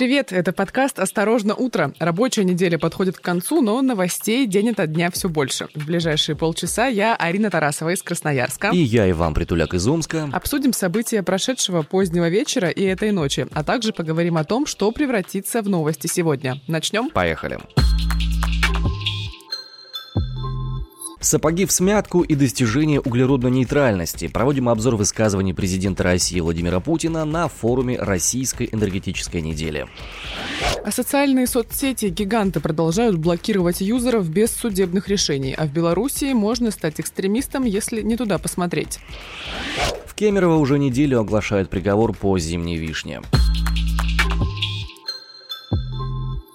Привет, это подкаст «Осторожно, утро». Рабочая неделя подходит к концу, но новостей день ото дня все больше. В ближайшие полчаса я, Арина Тарасова из Красноярска. И я, Иван Притуляк из Омска. Обсудим события прошедшего позднего вечера и этой ночи, а также поговорим о том, что превратится в новости сегодня. Начнем? Поехали. Сапоги в смятку и достижение углеродной нейтральности. Проводим обзор высказываний президента России Владимира Путина на форуме Российской энергетической недели. А социальные соцсети гиганты продолжают блокировать юзеров без судебных решений, а в Беларуси можно стать экстремистом, если не туда посмотреть. В Кемерово уже неделю оглашают приговор по зимней вишне.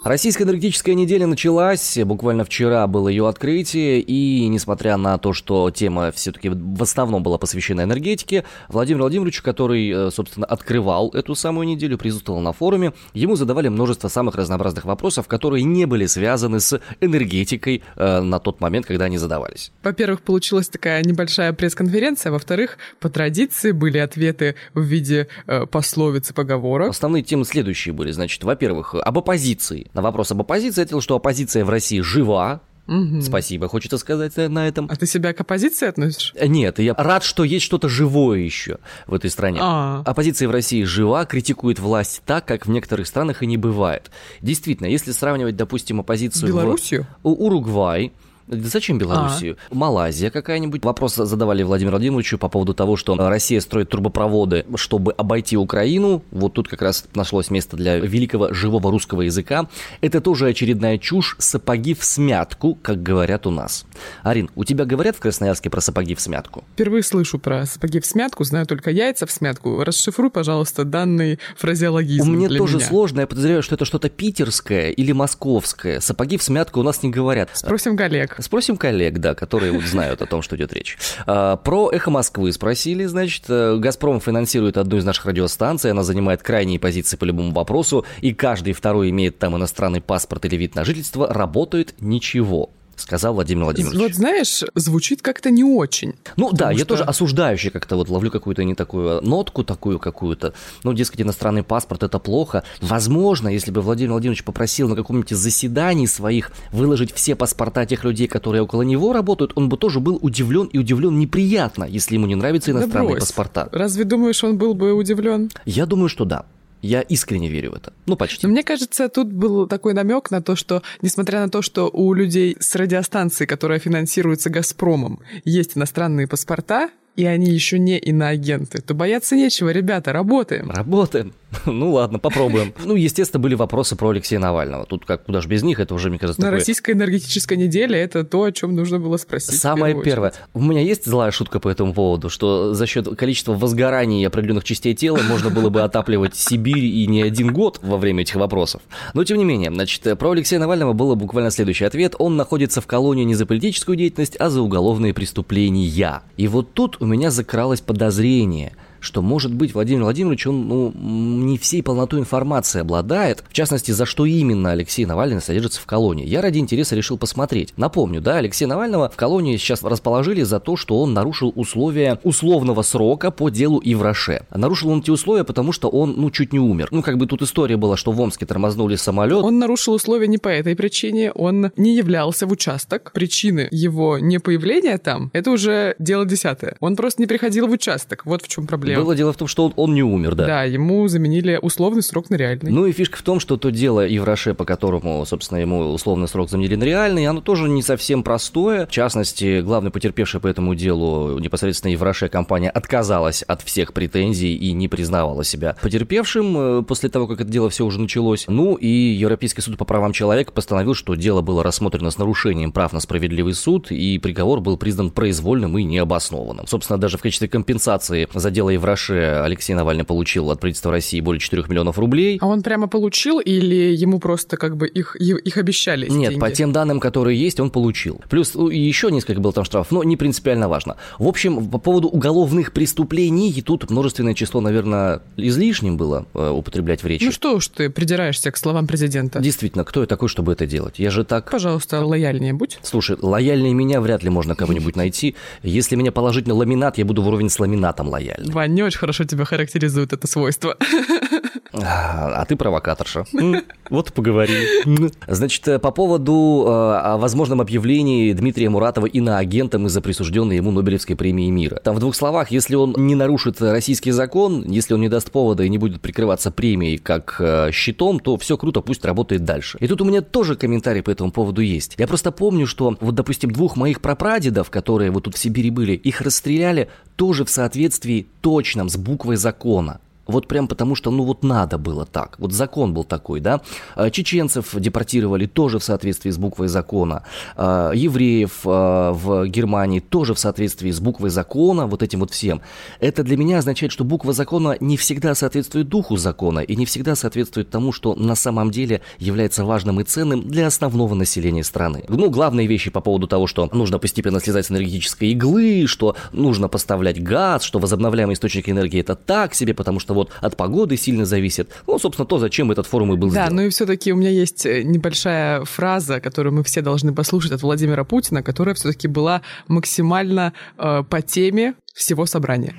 Российская энергетическая неделя началась, буквально вчера было ее открытие, и несмотря на то, что тема все-таки в основном была посвящена энергетике, Владимир Владимирович, который, э, собственно, открывал эту самую неделю, присутствовал на форуме, ему задавали множество самых разнообразных вопросов, которые не были связаны с энергетикой э, на тот момент, когда они задавались. Во-первых, получилась такая небольшая пресс-конференция, во-вторых, по традиции были ответы в виде э, пословиц и поговорок. Основные темы следующие были, значит, во-первых, об оппозиции на вопрос об оппозиции ответил, что оппозиция в России жива, Угу. Спасибо, хочется сказать на этом. А ты себя к оппозиции относишь? Нет, я рад, что есть что-то живое еще в этой стране. А-а-а. Оппозиция в России жива, критикует власть так, как в некоторых странах и не бывает. Действительно, если сравнивать, допустим, оппозицию Белоруссию? в Уругвай, Зачем Белоруссию? А. Малайзия какая-нибудь? Вопрос задавали Владимиру Владимировичу по поводу того, что Россия строит трубопроводы, чтобы обойти Украину. Вот тут как раз нашлось место для великого живого русского языка. Это тоже очередная чушь. Сапоги в смятку, как говорят у нас. Арин, у тебя говорят в Красноярске про сапоги в смятку? Впервые слышу про сапоги в смятку, знаю только яйца в смятку. Расшифруй, пожалуйста, данный фразеологизм Мне тоже меня. сложно. Я подозреваю, что это что-то питерское или московское. Сапоги в смятку у нас не говорят. Спросим коллег. Спросим коллег, да, которые вот знают о том, что идет речь. А, про «Эхо Москвы» спросили, значит. Э, «Газпром» финансирует одну из наших радиостанций, она занимает крайние позиции по любому вопросу, и каждый второй имеет там иностранный паспорт или вид на жительство, работает ничего сказал Владимир Владимирович. Вот знаешь, звучит как-то не очень. Ну да, я что... тоже осуждающий как-то вот ловлю какую-то не такую нотку такую какую-то. Ну, дескать, иностранный паспорт это плохо. Возможно, если бы Владимир Владимирович попросил на каком-нибудь заседании своих выложить все паспорта тех людей, которые около него работают, он бы тоже был удивлен и удивлен неприятно, если ему не нравятся иностранные да паспорта. Разве думаешь, он был бы удивлен? Я думаю, что да. Я искренне верю в это. Ну, почти. Но мне кажется, тут был такой намек на то, что, несмотря на то, что у людей с радиостанции, которая финансируется «Газпромом», есть иностранные паспорта, и они еще не иноагенты, то бояться нечего, ребята, работаем. Работаем. Ну ладно, попробуем. Ну, естественно, были вопросы про Алексея Навального. Тут как куда же без них, это уже, мне кажется, На такое... российской энергетической неделе это то, о чем нужно было спросить. Самое первое. У меня есть злая шутка по этому поводу, что за счет количества возгораний определенных частей тела можно было бы отапливать Сибирь и не один год во время этих вопросов. Но, тем не менее, значит, про Алексея Навального было буквально следующий ответ. Он находится в колонии не за политическую деятельность, а за уголовные преступления. И вот тут у меня закралось подозрение – что, может быть, Владимир Владимирович, он ну, не всей полнотой информации обладает, в частности, за что именно Алексей Навальный содержится в колонии. Я ради интереса решил посмотреть. Напомню, да, Алексея Навального в колонии сейчас расположили за то, что он нарушил условия условного срока по делу Ивраше. Нарушил он эти условия, потому что он, ну, чуть не умер. Ну, как бы тут история была, что в Омске тормознули самолет. Он нарушил условия не по этой причине, он не являлся в участок. Причины его непоявления там, это уже дело десятое. Он просто не приходил в участок. Вот в чем проблема Было дело в том, что он, он не умер, да. Да, ему заменили условный срок на реальный. Ну и фишка в том, что то дело Евроше, по которому, собственно, ему условный срок заменили на реальный, оно тоже не совсем простое. В частности, главный потерпевший по этому делу, непосредственно Евроше, компания отказалась от всех претензий и не признавала себя потерпевшим э, после того, как это дело все уже началось. Ну и Европейский суд по правам человека постановил, что дело было рассмотрено с нарушением прав на справедливый суд, и приговор был признан произвольным и необоснованным. Собственно, даже в качестве компенсации за дело Евроше Раше Алексей Навальный получил от правительства России более 4 миллионов рублей. А он прямо получил или ему просто как бы их, их обещали? Нет, деньги? по тем данным, которые есть, он получил. Плюс ну, еще несколько было там штрафов, но не принципиально важно. В общем, по поводу уголовных преступлений, и тут множественное число, наверное, излишним было э, употреблять в речи. Ну что уж ты придираешься к словам президента. Действительно, кто я такой, чтобы это делать? Я же так... Пожалуйста, лояльнее будь. Слушай, лояльнее меня вряд ли можно кого-нибудь найти. Если меня положить на ламинат, я буду в уровень с ламинатом лояльным. Не очень хорошо тебя характеризует это свойство. А, а ты провокаторша. Вот поговорили. Значит, э, по поводу э, о возможном объявлении Дмитрия Муратова иноагентом из-за присужденной ему Нобелевской премии мира. Там в двух словах, если он не нарушит российский закон, если он не даст повода и не будет прикрываться премией как э, щитом, то все круто, пусть работает дальше. И тут у меня тоже комментарий по этому поводу есть. Я просто помню, что вот, допустим, двух моих прапрадедов, которые вот тут в Сибири были, их расстреляли тоже в соответствии точном с буквой закона. Вот прям потому, что ну вот надо было так. Вот закон был такой, да. А, чеченцев депортировали тоже в соответствии с буквой закона. А, евреев а, в Германии тоже в соответствии с буквой закона, вот этим вот всем. Это для меня означает, что буква закона не всегда соответствует духу закона и не всегда соответствует тому, что на самом деле является важным и ценным для основного населения страны. Ну, главные вещи по поводу того, что нужно постепенно слезать с энергетической иглы, что нужно поставлять газ, что возобновляемый источник энергии это так себе, потому что вот от погоды сильно зависит. Ну, собственно, то, зачем этот форум и был да, сделан. ну и все-таки у меня есть э, небольшая фраза, которую мы все должны послушать от Владимира Путина, которая все-таки была максимально э, по теме всего собрания.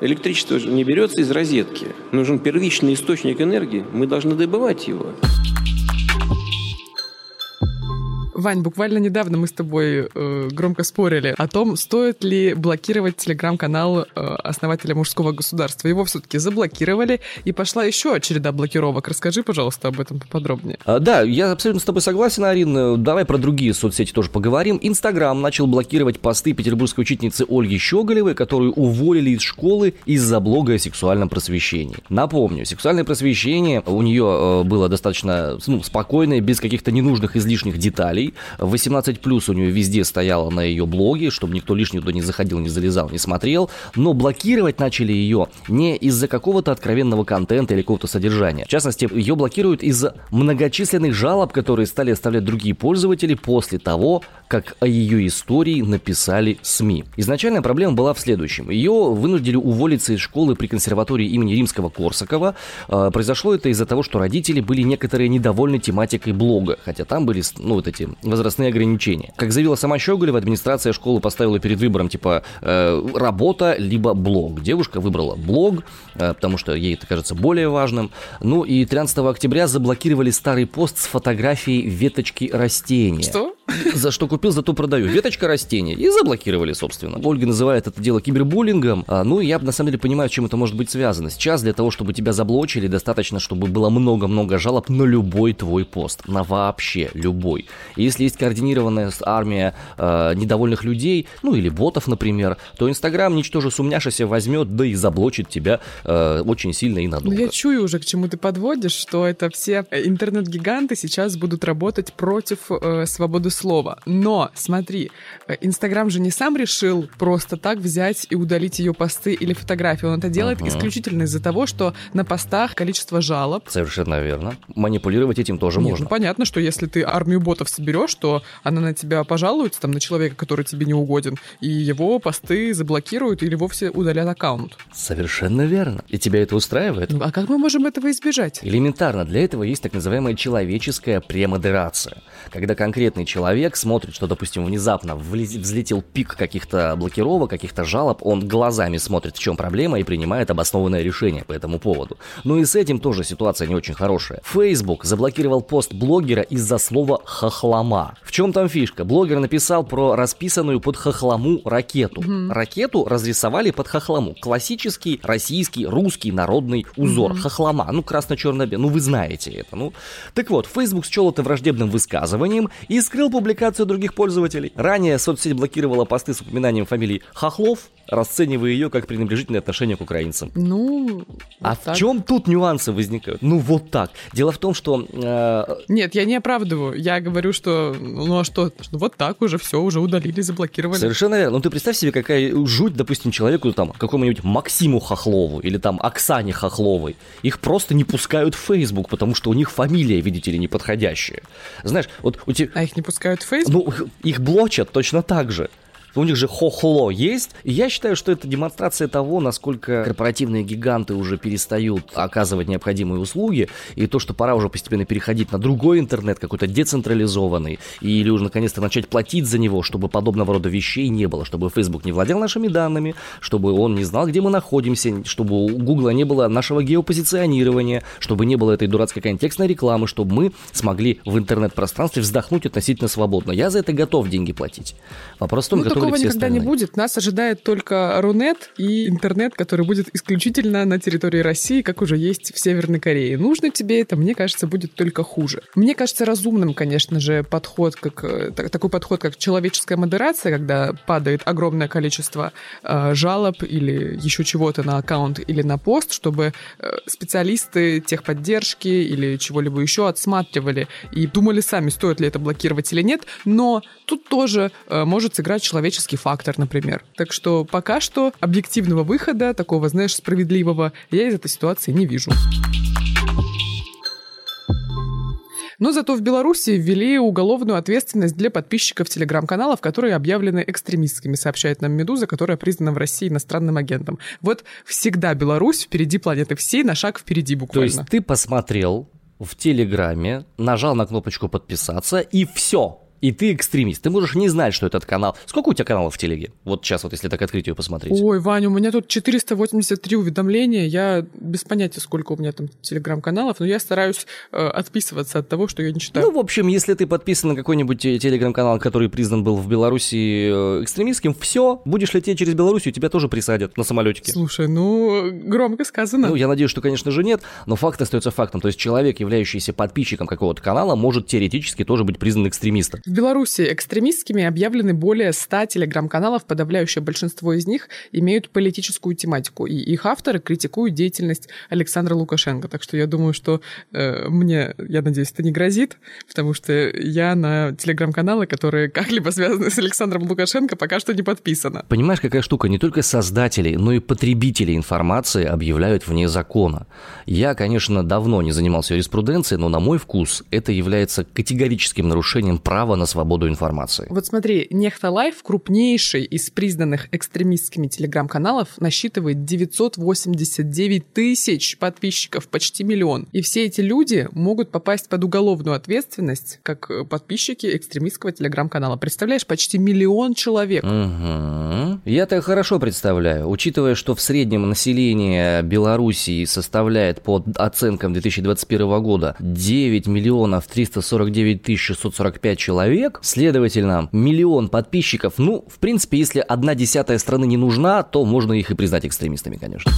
Электричество не берется из розетки. Нужен первичный источник энергии. Мы должны добывать его. Вань, буквально недавно мы с тобой э, громко спорили о том, стоит ли блокировать телеграм-канал э, основателя мужского государства. Его все-таки заблокировали, и пошла еще череда блокировок. Расскажи, пожалуйста, об этом поподробнее. А, да, я абсолютно с тобой согласен, Арин. Давай про другие соцсети тоже поговорим. Инстаграм начал блокировать посты петербургской учительницы Ольги Щеголевой, которую уволили из школы из-за блога о сексуальном просвещении. Напомню, сексуальное просвещение у нее э, было достаточно ну, спокойное, без каких-то ненужных излишних деталей. 18 плюс у нее везде стояло на ее блоге, чтобы никто лишний туда не заходил, не залезал, не смотрел. Но блокировать начали ее не из-за какого-то откровенного контента или какого-то содержания. В частности, ее блокируют из-за многочисленных жалоб, которые стали оставлять другие пользователи после того, как о ее истории написали СМИ. Изначальная проблема была в следующем. Ее вынудили уволиться из школы при консерватории имени Римского Корсакова. А, произошло это из-за того, что родители были некоторые недовольны тематикой блога, хотя там были, ну, вот эти возрастные ограничения. Как заявила сама Щеголева, администрация школы поставила перед выбором типа э, работа либо блог. Девушка выбрала блог, э, потому что ей это кажется более важным. Ну и 13 октября заблокировали старый пост с фотографией веточки растения. Что? За что купил, зато продаю. Веточка растения. И заблокировали, собственно. Ольга называет это дело кибербуллингом. А, ну, я на самом деле понимаю, чем это может быть связано. Сейчас для того, чтобы тебя заблочили, достаточно, чтобы было много-много жалоб на любой твой пост. На вообще любой. И если есть координированная армия э, недовольных людей, ну или ботов, например, то Инстаграм, ничтоже сумняшися, возьмет, да и заблочит тебя э, очень сильно и надолго. Ну, я чую уже, к чему ты подводишь, что это все интернет-гиганты сейчас будут работать против э, свободы слова. Но, смотри, э, Инстаграм же не сам решил просто так взять и удалить ее посты или фотографии. Он это делает uh-huh. исключительно из-за того, что на постах количество жалоб. Совершенно верно. Манипулировать этим тоже Нет, можно. Ну, понятно, что если ты армию ботов соберешь, то она на тебя пожалуется, там, на человека, который тебе не угоден, и его посты заблокируют или вовсе удалят аккаунт. Совершенно верно. И тебя это устраивает? Ну, а как мы можем этого избежать? Элементарно. Для этого есть так называемая человеческая премодерация. Когда конкретный человек смотрит, что, допустим, внезапно взлетел пик каких-то блокировок, каких-то жалоб, он глазами смотрит, в чем проблема и принимает обоснованное решение по этому поводу. Ну и с этим тоже ситуация не очень хорошая. Facebook заблокировал пост блогера из-за слова «хохлома». В чем там фишка? Блогер написал про расписанную под хохлому ракету. Mm-hmm. Ракету разрисовали под хохлому. Классический российский русский народный узор. Mm-hmm. Хохлома. Ну, красно-черно-белый. Ну, вы знаете это. Ну, так вот, Facebook счел это враждебным высказыванием и скрыл публикацию других пользователей. Ранее соцсеть блокировала посты с упоминанием фамилии Хохлов, расценивая ее как пренебрежительное отношение к украинцам. Ну, а вот в так. чем тут нюансы возникают? Ну вот так. Дело в том, что... Э... Нет, я не оправдываю. Я говорю, что ну а что, вот так уже все, уже удалили, заблокировали. Совершенно верно. Ну ты представь себе, какая жуть, допустим, человеку там, какому-нибудь Максиму Хохлову или там Оксане Хохловой. Их просто не пускают в Facebook, потому что у них фамилия, видите ли, неподходящая. Знаешь, вот у тебя... А их не пускают в Facebook? Ну, их блочат точно так же. У них же хохло есть. И я считаю, что это демонстрация того, насколько корпоративные гиганты уже перестают оказывать необходимые услуги, и то, что пора уже постепенно переходить на другой интернет, какой-то децентрализованный, или уже наконец-то начать платить за него, чтобы подобного рода вещей не было, чтобы Facebook не владел нашими данными, чтобы он не знал, где мы находимся, чтобы у Google не было нашего геопозиционирования, чтобы не было этой дурацкой контекстной рекламы, чтобы мы смогли в интернет-пространстве вздохнуть относительно свободно. Я за это готов деньги платить. Вопрос в том, ну, готовы такого никогда остальные. не будет. Нас ожидает только Рунет и интернет, который будет исключительно на территории России, как уже есть в Северной Корее. Нужно тебе это, мне кажется, будет только хуже. Мне кажется разумным, конечно же, подход, как э, так- такой подход, как человеческая модерация, когда падает огромное количество э, жалоб или еще чего-то на аккаунт или на пост, чтобы э, специалисты техподдержки или чего-либо еще отсматривали и думали сами, стоит ли это блокировать или нет. Но тут тоже э, может сыграть человеческий фактор, например. Так что пока что объективного выхода, такого, знаешь, справедливого, я из этой ситуации не вижу. Но зато в Беларуси ввели уголовную ответственность для подписчиков телеграм-каналов, которые объявлены экстремистскими, сообщает нам «Медуза», которая признана в России иностранным агентом. Вот всегда Беларусь впереди планеты всей, на шаг впереди То буквально. есть ты посмотрел в Телеграме, нажал на кнопочку подписаться, и все. И ты экстремист. Ты можешь не знать, что этот канал. Сколько у тебя каналов в Телеге? Вот сейчас вот, если так открыть ее посмотреть. Ой, Ваня, у меня тут 483 уведомления. Я без понятия, сколько у меня там телеграм-каналов, но я стараюсь э, отписываться от того, что я не читаю. Ну, в общем, если ты подписан на какой-нибудь э, телеграм-канал, который признан был в Беларуси э, экстремистским, все, будешь лететь через Белоруссию, тебя тоже присадят на самолетике. Слушай, ну, громко сказано. Ну, я надеюсь, что, конечно же, нет, но факт остается фактом. То есть человек, являющийся подписчиком какого-то канала, может теоретически тоже быть признан экстремистом. В Беларуси экстремистскими объявлены более 100 телеграм-каналов, подавляющее большинство из них имеют политическую тематику, и их авторы критикуют деятельность Александра Лукашенко. Так что я думаю, что э, мне, я надеюсь, это не грозит, потому что я на телеграм-каналы, которые как-либо связаны с Александром Лукашенко, пока что не подписана. Понимаешь, какая штука? Не только создатели, но и потребители информации объявляют вне закона. Я, конечно, давно не занимался юриспруденцией, но на мой вкус это является категорическим нарушением права на свободу информации. Вот смотри, NEXTA Live, крупнейший из признанных экстремистскими телеграм-каналов, насчитывает 989 тысяч подписчиков, почти миллион. И все эти люди могут попасть под уголовную ответственность, как э, подписчики экстремистского телеграм-канала. Представляешь, почти миллион человек. Угу. Я так хорошо представляю, учитывая, что в среднем население Белоруссии составляет по оценкам 2021 года 9 миллионов 349 тысяч 645 человек, следовательно, миллион подписчиков, ну, в принципе, если одна десятая страны не нужна, то можно их и признать экстремистами, конечно.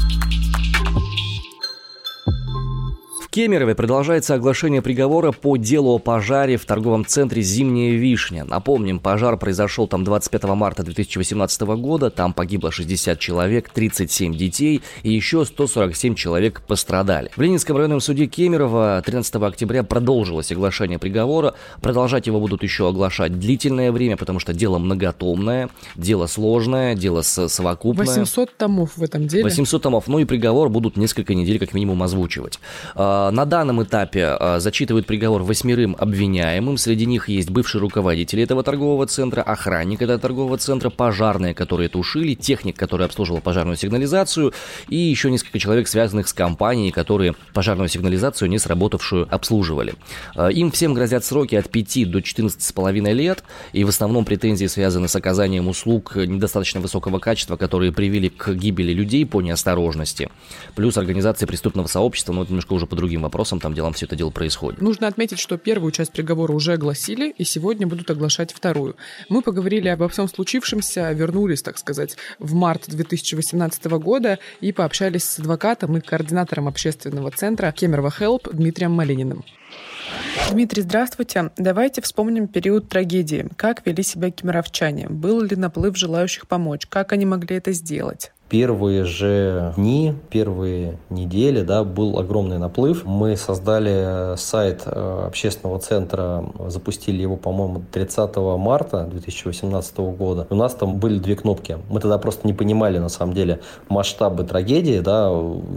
Кемерове продолжается оглашение приговора по делу о пожаре в торговом центре «Зимняя вишня». Напомним, пожар произошел там 25 марта 2018 года, там погибло 60 человек, 37 детей и еще 147 человек пострадали. В Ленинском районном суде Кемерово 13 октября продолжилось оглашение приговора. Продолжать его будут еще оглашать длительное время, потому что дело многотомное, дело сложное, дело совокупное. 800 томов в этом деле. 800 томов, ну и приговор будут несколько недель как минимум озвучивать. А, На данном этапе а, зачитывают приговор восьмерым обвиняемым. Среди них есть бывший руководитель этого торгового центра, охранник этого торгового центра, пожарные, которые тушили, техник, который обслуживал пожарную сигнализацию, и еще несколько человек, связанных с компанией, которые пожарную сигнализацию, не сработавшую, обслуживали. А, Им всем грозят сроки от 5 до 14,5 лет, и в основном претензии связаны с оказанием услуг недостаточно высокого качества, которые привели к гибели людей по неосторожности. Плюс организация преступного сообщества, но это немножко уже по другим вопросам, там делам все это дело происходит. Нужно отметить, что первую часть приговора уже огласили, и сегодня будут оглашать вторую. Мы поговорили обо всем случившемся, вернулись, так сказать, в март 2018 года и пообщались с адвокатом и координатором общественного центра Кемерово Хелп Дмитрием Малининым. Дмитрий, здравствуйте. Давайте вспомним период трагедии. Как вели себя кемеровчане? Был ли наплыв желающих помочь? Как они могли это сделать? Первые же дни, первые недели, да, был огромный наплыв. Мы создали сайт э, общественного центра, запустили его, по-моему, 30 марта 2018 года. У нас там были две кнопки. Мы тогда просто не понимали, на самом деле, масштабы трагедии, да,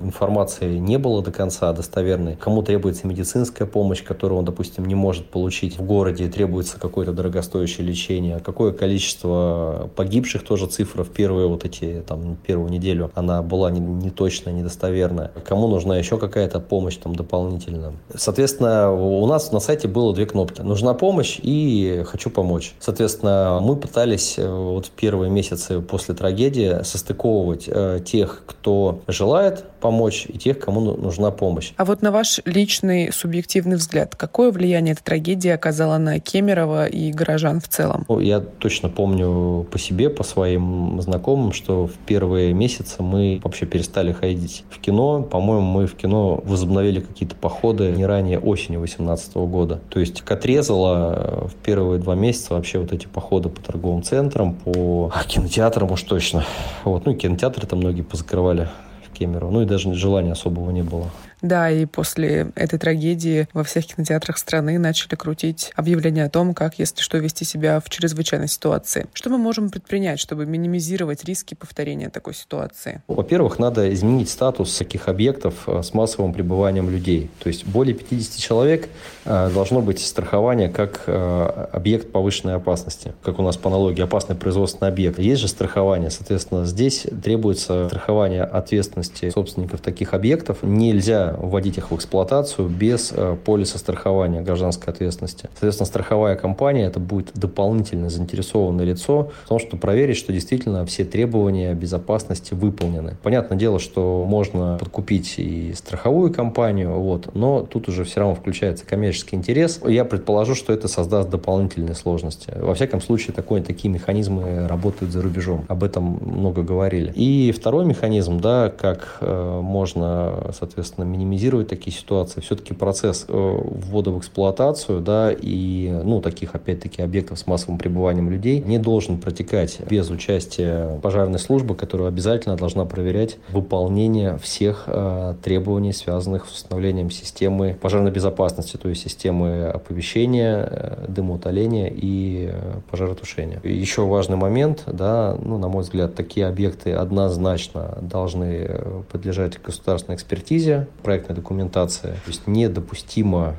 информации не было до конца достоверной. Кому требуется медицинская помощь, которую он, допустим, не может получить в городе, требуется какое-то дорогостоящее лечение. Какое количество погибших тоже цифра в первые вот эти, там, первую неделю, она была не, не недостоверная. Кому нужна еще какая-то помощь там дополнительно. Соответственно, у нас на сайте было две кнопки. Нужна помощь и хочу помочь. Соответственно, мы пытались э, вот в первые месяцы после трагедии состыковывать э, тех, кто желает помочь, и тех, кому нужна помощь. А вот на ваш личный субъективный взгляд, какое влияние эта трагедия оказала на Кемерово и горожан в целом? Ну, я точно помню по себе, по своим знакомым, что в первые месяцы мы вообще перестали ходить в кино. По-моему, мы в кино возобновили какие-то походы не ранее осени 2018 года. То есть как отрезало э, в первые два месяца вообще вот эти походы по торговым центрам, по кинотеатрам уж точно. Вот. Ну и кинотеатры там многие позакрывали Кемерово. Ну и даже желания особого не было. Да, и после этой трагедии во всех кинотеатрах страны начали крутить объявления о том, как, если что, вести себя в чрезвычайной ситуации. Что мы можем предпринять, чтобы минимизировать риски повторения такой ситуации? Во-первых, надо изменить статус таких объектов э, с массовым пребыванием людей. То есть более 50 человек должно быть страхование как э, объект повышенной опасности. Как у нас по аналогии опасный производственный объект. Есть же страхование. Соответственно, здесь требуется страхование ответственности собственников таких объектов. Нельзя вводить их в эксплуатацию без э, полиса страхования гражданской ответственности. Соответственно, страховая компания это будет дополнительно заинтересованное лицо в том, чтобы проверить, что действительно все требования безопасности выполнены. Понятное дело, что можно подкупить и страховую компанию, вот, но тут уже все равно включается коммерческий интерес. Я предположу, что это создаст дополнительные сложности. Во всяком случае, такой, такие механизмы работают за рубежом. Об этом много говорили. И второй механизм, да, как э, можно, соответственно, минимизировать такие ситуации. Все-таки процесс э, ввода в эксплуатацию, да, и, ну, таких, опять-таки, объектов с массовым пребыванием людей не должен протекать без участия пожарной службы, которая обязательно должна проверять выполнение всех э, требований, связанных с установлением системы пожарной безопасности, то есть системы оповещения, э, дымоутоления и э, пожаротушения. Еще важный момент, да, ну, на мой взгляд, такие объекты однозначно должны э, подлежать государственной экспертизе, проектной документации. То есть недопустимо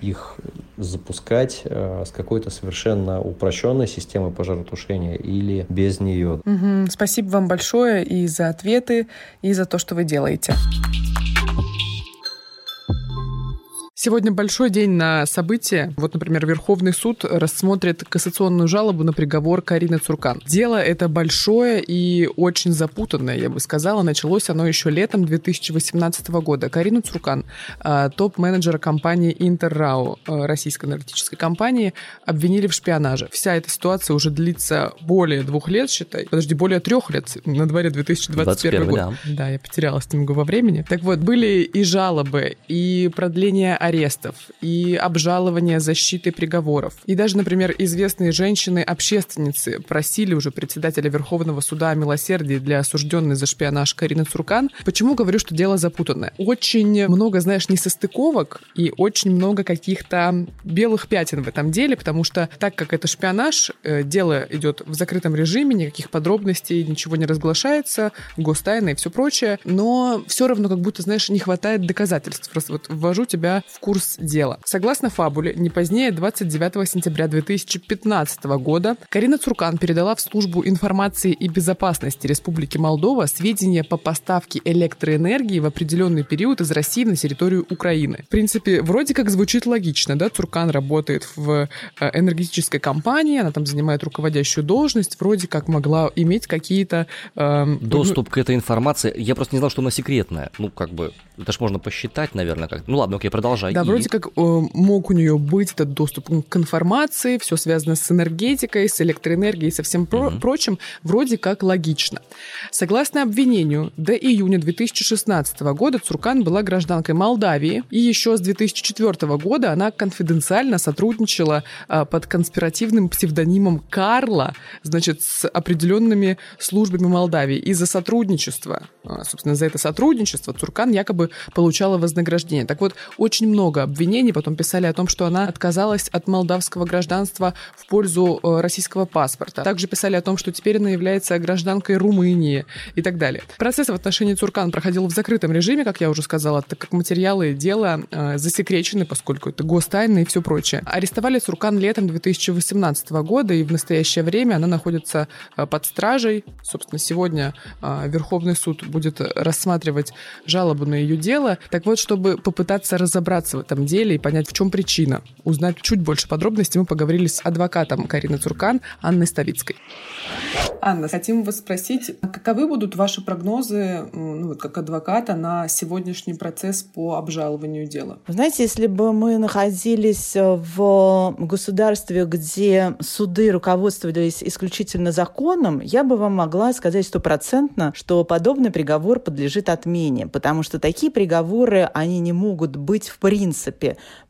их запускать с какой-то совершенно упрощенной системой пожаротушения или без нее. Угу. Спасибо вам большое и за ответы, и за то, что вы делаете. Сегодня большой день на события. Вот, например, Верховный суд рассмотрит кассационную жалобу на приговор Карины Цуркан. Дело это большое и очень запутанное, я бы сказала. Началось оно еще летом 2018 года. Карину Цуркан, а, топ-менеджера компании Интеррау, а, российской энергетической компании, обвинили в шпионаже. Вся эта ситуация уже длится более двух лет, считай. Подожди, более трех лет. На дворе 2021 21, год. Да. да, я потерялась немного во времени. Так вот, были и жалобы, и продление арестов, и обжалование защиты приговоров. И даже, например, известные женщины-общественницы просили уже председателя Верховного суда о милосердии для осужденной за шпионаж Карины Цуркан. Почему говорю, что дело запутанное? Очень много, знаешь, несостыковок и очень много каких-то белых пятен в этом деле, потому что так как это шпионаж, э, дело идет в закрытом режиме, никаких подробностей, ничего не разглашается, гостайна и все прочее, но все равно как будто, знаешь, не хватает доказательств. Просто вот ввожу тебя в курс дела. Согласно фабуле, не позднее 29 сентября 2015 года Карина Цуркан передала в службу информации и безопасности Республики Молдова сведения по поставке электроэнергии в определенный период из России на территорию Украины. В принципе, вроде как звучит логично, да, Цуркан работает в э, энергетической компании, она там занимает руководящую должность, вроде как могла иметь какие-то... Э, Доступ к этой информации, я просто не знал, что она секретная. Ну, как бы, это ж можно посчитать, наверное, как. Ну ладно, окей, продолжай Да, и... вроде как э, мог у нее быть этот доступ к информации, все связано с энергетикой, с электроэнергией и со всем про- угу. прочим, вроде как логично. Согласно обвинению, до июня 2016 года Цуркан была гражданкой Молдавии, и еще с 2004 года она конфиденциально сотрудничала э, под конспиративным псевдонимом Карла, значит, с определенными службами Молдавии. И за сотрудничество, э, собственно, за это сотрудничество Цуркан якобы получала вознаграждение. Так вот, очень много обвинений потом писали о том, что она отказалась от молдавского гражданства в пользу э, российского паспорта. Также писали о том, что теперь она является гражданкой Румынии и так далее. Процесс в отношении Цуркан проходил в закрытом режиме, как я уже сказала, так как материалы дела э, засекречены, поскольку это гостайна и все прочее. Арестовали Цуркан летом 2018 года, и в настоящее время она находится э, под стражей. Собственно, сегодня Верховный суд будет рассматривать жалобу на ее дело. Так вот, чтобы попытаться разобраться в этом деле и понять, в чем причина, узнать чуть больше подробностей, мы поговорили с адвокатом Карины Цуркан Анной Ставицкой. Анна, хотим вас спросить, каковы будут ваши прогнозы, ну, вот как адвоката, на сегодняшний процесс по обжалованию дела? Знаете, если бы мы находились в государстве, где суды руководствовались исключительно законом, я бы вам могла сказать стопроцентно, что подобный приговор подлежит отмене, потому что такие приговоры, они не могут быть в принципе,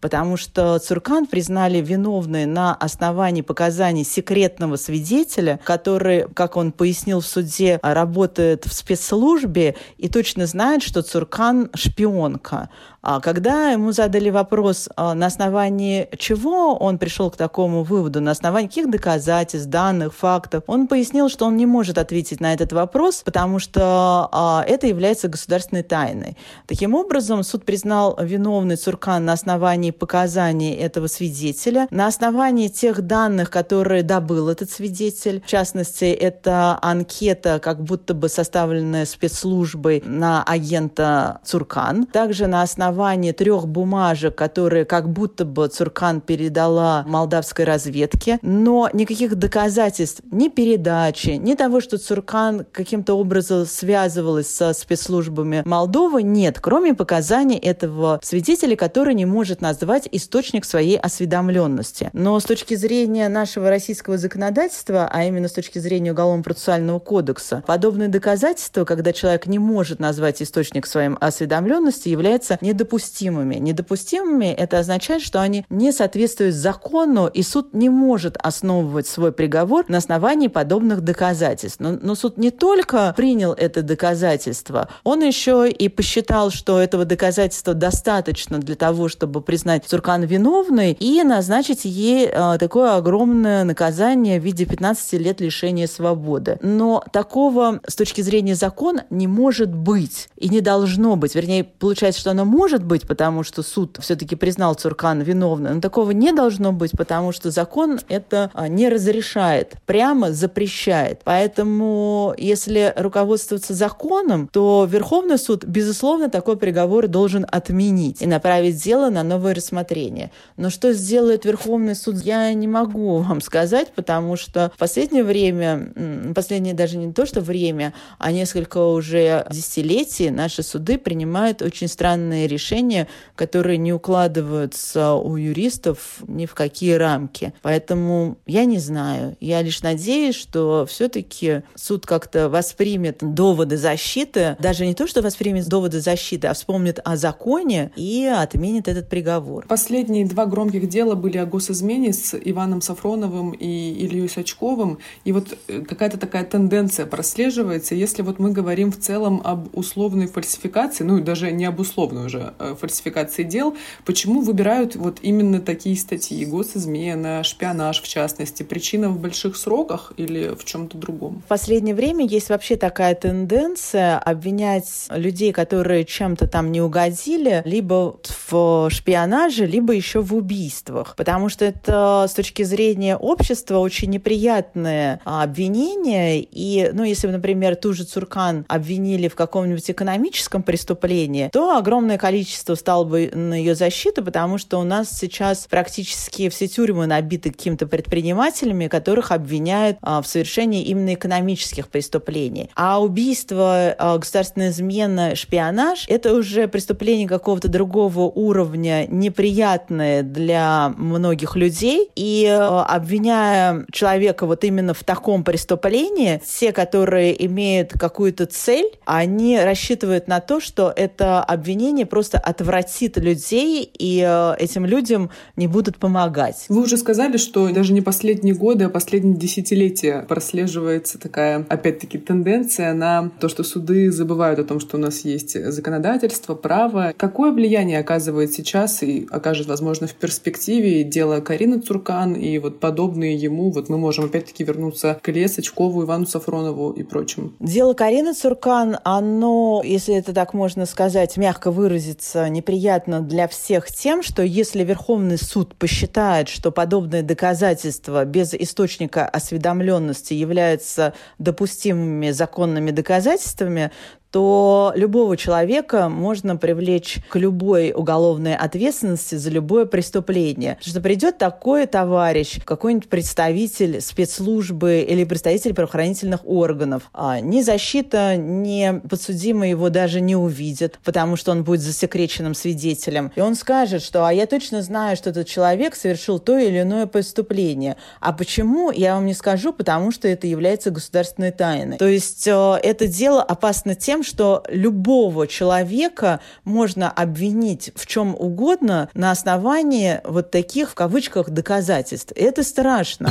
потому что Цуркан признали виновной на основании показаний секретного свидетеля, который, как он пояснил в суде, работает в спецслужбе и точно знает, что Цуркан шпионка. А когда ему задали вопрос, а, на основании чего он пришел к такому выводу, на основании каких доказательств, данных, фактов, он пояснил, что он не может ответить на этот вопрос, потому что а, это является государственной тайной. Таким образом, суд признал виновный Цуркан на основании показаний этого свидетеля, на основании тех данных, которые добыл этот свидетель. В частности, это анкета, как будто бы составленная спецслужбой на агента Цуркан. Также на основании основании трех бумажек, которые как будто бы Цуркан передала молдавской разведке, но никаких доказательств ни передачи, ни того, что Цуркан каким-то образом связывалась со спецслужбами Молдовы, нет, кроме показаний этого свидетеля, который не может назвать источник своей осведомленности. Но с точки зрения нашего российского законодательства, а именно с точки зрения Уголовно-процессуального кодекса, подобные доказательства, когда человек не может назвать источник своей осведомленности, является не недопустимыми. Недопустимыми это означает, что они не соответствуют закону, и суд не может основывать свой приговор на основании подобных доказательств. Но, но суд не только принял это доказательство, он еще и посчитал, что этого доказательства достаточно для того, чтобы признать Цуркан виновной и назначить ей э, такое огромное наказание в виде 15 лет лишения свободы. Но такого с точки зрения закона не может быть и не должно быть. Вернее, получается, что оно может может быть, потому что суд все-таки признал Цуркан виновным, но такого не должно быть, потому что закон это а, не разрешает, прямо запрещает. Поэтому, если руководствоваться законом, то Верховный суд, безусловно, такой приговор должен отменить и направить дело на новое рассмотрение. Но что сделает Верховный суд, я не могу вам сказать, потому что в последнее время, последнее даже не то, что время, а несколько уже десятилетий наши суды принимают очень странные решения решения, которые не укладываются у юристов ни в какие рамки. Поэтому я не знаю. Я лишь надеюсь, что все-таки суд как-то воспримет доводы защиты, даже не то, что воспримет доводы защиты, а вспомнит о законе и отменит этот приговор. Последние два громких дела были о госизмене с Иваном Сафроновым и Ильей Сачковым. И вот э, какая-то такая тенденция прослеживается. Если вот мы говорим в целом об условной фальсификации, ну и даже не об условной уже, фальсификации дел, почему выбирают вот именно такие статьи? Госизмена, шпионаж в частности. Причина в больших сроках или в чем-то другом? В последнее время есть вообще такая тенденция обвинять людей, которые чем-то там не угодили, либо в шпионаже, либо еще в убийствах. Потому что это с точки зрения общества очень неприятное обвинение. И, ну, если например, ту же Цуркан обвинили в каком-нибудь экономическом преступлении, то огромное количество количество стало бы на ее защиту, потому что у нас сейчас практически все тюрьмы набиты какими-то предпринимателями, которых обвиняют а, в совершении именно экономических преступлений. А убийство, а, государственная измена, шпионаж – это уже преступление какого-то другого уровня, неприятное для многих людей. И а, обвиняя человека вот именно в таком преступлении, все, которые имеют какую-то цель, они рассчитывают на то, что это обвинение просто отвратит людей, и э, этим людям не будут помогать. Вы уже сказали, что даже не последние годы, а последние десятилетия прослеживается такая, опять-таки, тенденция на то, что суды забывают о том, что у нас есть законодательство, право. Какое влияние оказывает сейчас и окажет, возможно, в перспективе дело Карины Цуркан и вот подобные ему, вот мы можем опять-таки вернуться к Илье Сачкову, Ивану Сафронову и прочим? Дело Карины Цуркан, оно, если это так можно сказать, мягко выразиться, неприятно для всех тем, что если Верховный суд посчитает, что подобные доказательства без источника осведомленности являются допустимыми законными доказательствами, то любого человека можно привлечь к любой уголовной ответственности за любое преступление. Потому что придет такой товарищ, какой-нибудь представитель спецслужбы или представитель правоохранительных органов. А ни защита, ни подсудимый его даже не увидят, потому что он будет засекреченным свидетелем. И он скажет, что «а я точно знаю, что этот человек совершил то или иное преступление». А почему, я вам не скажу, потому что это является государственной тайной. То есть э, это дело опасно тем, что любого человека можно обвинить в чем угодно на основании вот таких, в кавычках, доказательств. Это страшно.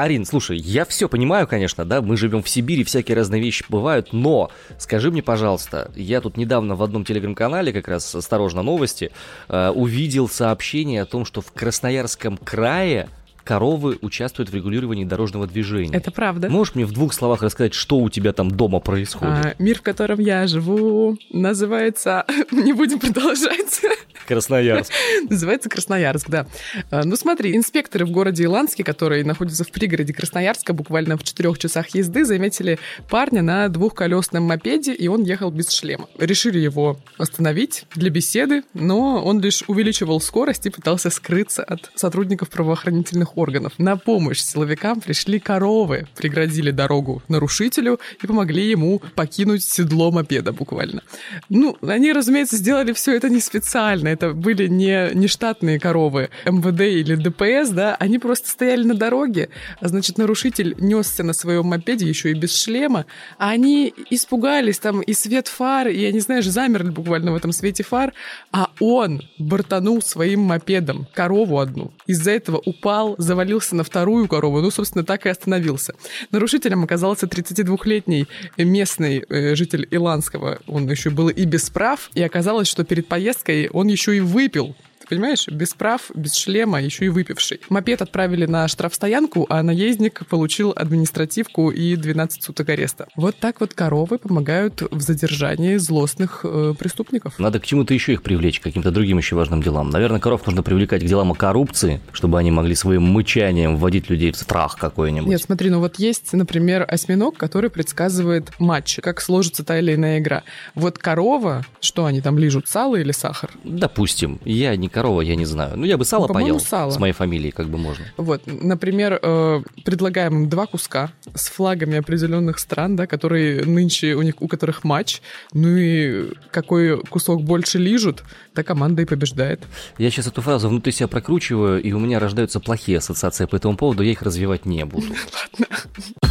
Арин, слушай, я все понимаю, конечно, да, мы живем в Сибири, всякие разные вещи бывают, но скажи мне, пожалуйста, я тут недавно в одном телеграм-канале, как раз «Осторожно, новости», э, увидел сообщение о том, что в Красноярском крае коровы участвуют в регулировании дорожного движения. Это правда. Можешь мне в двух словах рассказать, что у тебя там дома происходит? А, мир, в котором я живу, называется... Не будем продолжать. Красноярск. Называется Красноярск, да. А, ну смотри, инспекторы в городе Иланске, которые находятся в пригороде Красноярска, буквально в четырех часах езды, заметили парня на двухколесном мопеде, и он ехал без шлема. Решили его остановить для беседы, но он лишь увеличивал скорость и пытался скрыться от сотрудников правоохранительных органов. На помощь силовикам пришли коровы, преградили дорогу нарушителю и помогли ему покинуть седло мопеда буквально. Ну, они, разумеется, сделали все это не специально. Это были не, не штатные коровы МВД или ДПС, да, они просто стояли на дороге, а значит, нарушитель несся на своем мопеде еще и без шлема, а они испугались, там и свет фар, и, они, знаешь, замерли буквально в этом свете фар, а он бортанул своим мопедом корову одну. Из-за этого упал, завалился на вторую корову, ну, собственно, так и остановился. Нарушителем оказался 32-летний местный э, житель Иланского. Он еще был и без прав, и оказалось, что перед поездкой он еще и выпил понимаешь? Без прав, без шлема, еще и выпивший. Мопед отправили на штрафстоянку, а наездник получил административку и 12 суток ареста. Вот так вот коровы помогают в задержании злостных э, преступников. Надо к чему-то еще их привлечь, к каким-то другим еще важным делам. Наверное, коров нужно привлекать к делам о коррупции, чтобы они могли своим мычанием вводить людей в страх какой-нибудь. Нет, смотри, ну вот есть, например, осьминог, который предсказывает матч, как сложится та или иная игра. Вот корова, что они там лижут, сало или сахар? Допустим. Я не корова, я не знаю. Ну, я бы сало ну, поел. Сало. С моей фамилией как бы можно. Вот, например, э, предлагаем им два куска с флагами определенных стран, да, которые нынче, у них, у которых матч. Ну и какой кусок больше лижут, та команда и побеждает. Я сейчас эту фразу внутри себя прокручиваю, и у меня рождаются плохие ассоциации по этому поводу, я их развивать не буду. Ладно.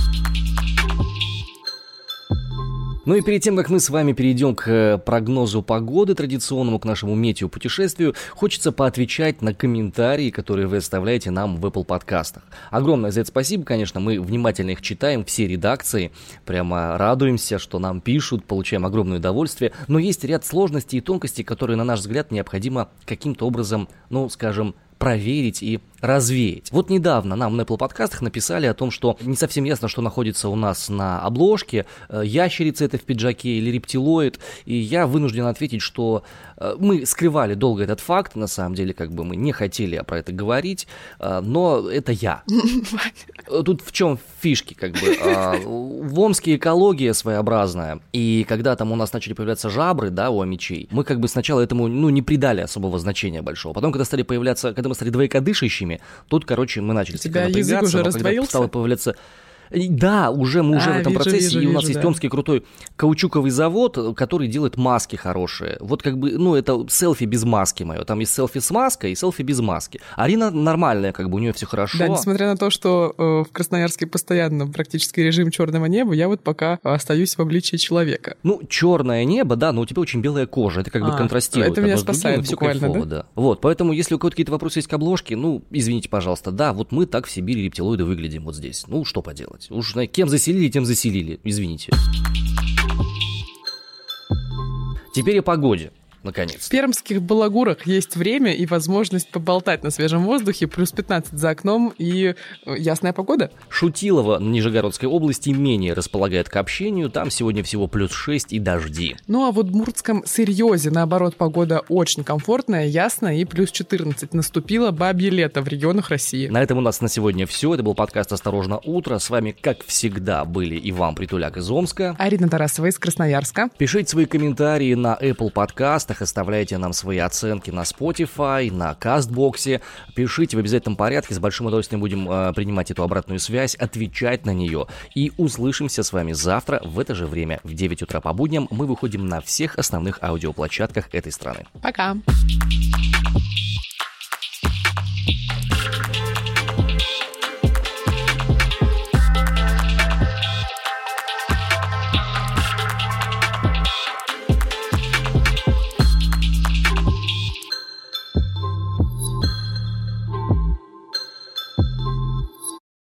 Ну и перед тем, как мы с вами перейдем к э, прогнозу погоды, традиционному к нашему метеопутешествию, хочется поотвечать на комментарии, которые вы оставляете нам в Apple подкастах. Огромное за это спасибо, конечно, мы внимательно их читаем, все редакции, прямо радуемся, что нам пишут, получаем огромное удовольствие, но есть ряд сложностей и тонкостей, которые, на наш взгляд, необходимо каким-то образом, ну, скажем, проверить и развеять. Вот недавно нам на Apple подкастах написали о том, что не совсем ясно, что находится у нас на обложке, э, ящерица это в пиджаке или рептилоид, и я вынужден ответить, что э, мы скрывали долго этот факт, на самом деле, как бы мы не хотели про это говорить, э, но это я. Тут в чем фишки, как бы. А, в Омске экология своеобразная, и когда там у нас начали появляться жабры, да, у мечей, мы как бы сначала этому, ну, не придали особого значения большого. Потом, когда стали появляться, когда мы стали двоекодышащими, тут, короче, мы начали... У тебя язык уже раздвоился? Стало появляться да, уже мы уже а, в этом вижу, процессе, вижу, и у нас вижу, есть да. Омский крутой каучуковый завод, который делает маски хорошие. Вот как бы, ну, это селфи без маски мое. Там есть селфи с маской и селфи без маски. Арина нормальная, как бы у нее все хорошо. Да, несмотря на то, что э, в Красноярске постоянно практически режим черного неба, я вот пока остаюсь в обличии человека. Ну, черное небо, да, но у тебя очень белая кожа, это как а, бы контрастирует. Это меня спасает другим, буквально, кайфово, да? да? Вот, поэтому, если у кого-то какие-то вопросы есть к обложке, ну, извините, пожалуйста, да, вот мы так в Сибири рептилоиды выглядим вот здесь. Ну, что поделать? Уж кем за заселили, тем заселили. Извините. Теперь о погоде наконец. В пермских балагурах есть время и возможность поболтать на свежем воздухе, плюс 15 за окном и э, ясная погода. Шутилово Нижегородской области менее располагает к общению, там сегодня всего плюс 6 и дожди. Ну а в Муртском Сырьезе, наоборот, погода очень комфортная, ясная и плюс 14. Наступило бабье лето в регионах России. На этом у нас на сегодня все. Это был подкаст «Осторожно, утро». С вами, как всегда, были Иван Притуляк из Омска. Арина Тарасова из Красноярска. Пишите свои комментарии на Apple Podcast подкастах, оставляйте нам свои оценки на Spotify, на Кастбоксе. Пишите в обязательном порядке, с большим удовольствием будем э, принимать эту обратную связь, отвечать на нее. И услышимся с вами завтра в это же время, в 9 утра по будням. Мы выходим на всех основных аудиоплощадках этой страны. Пока!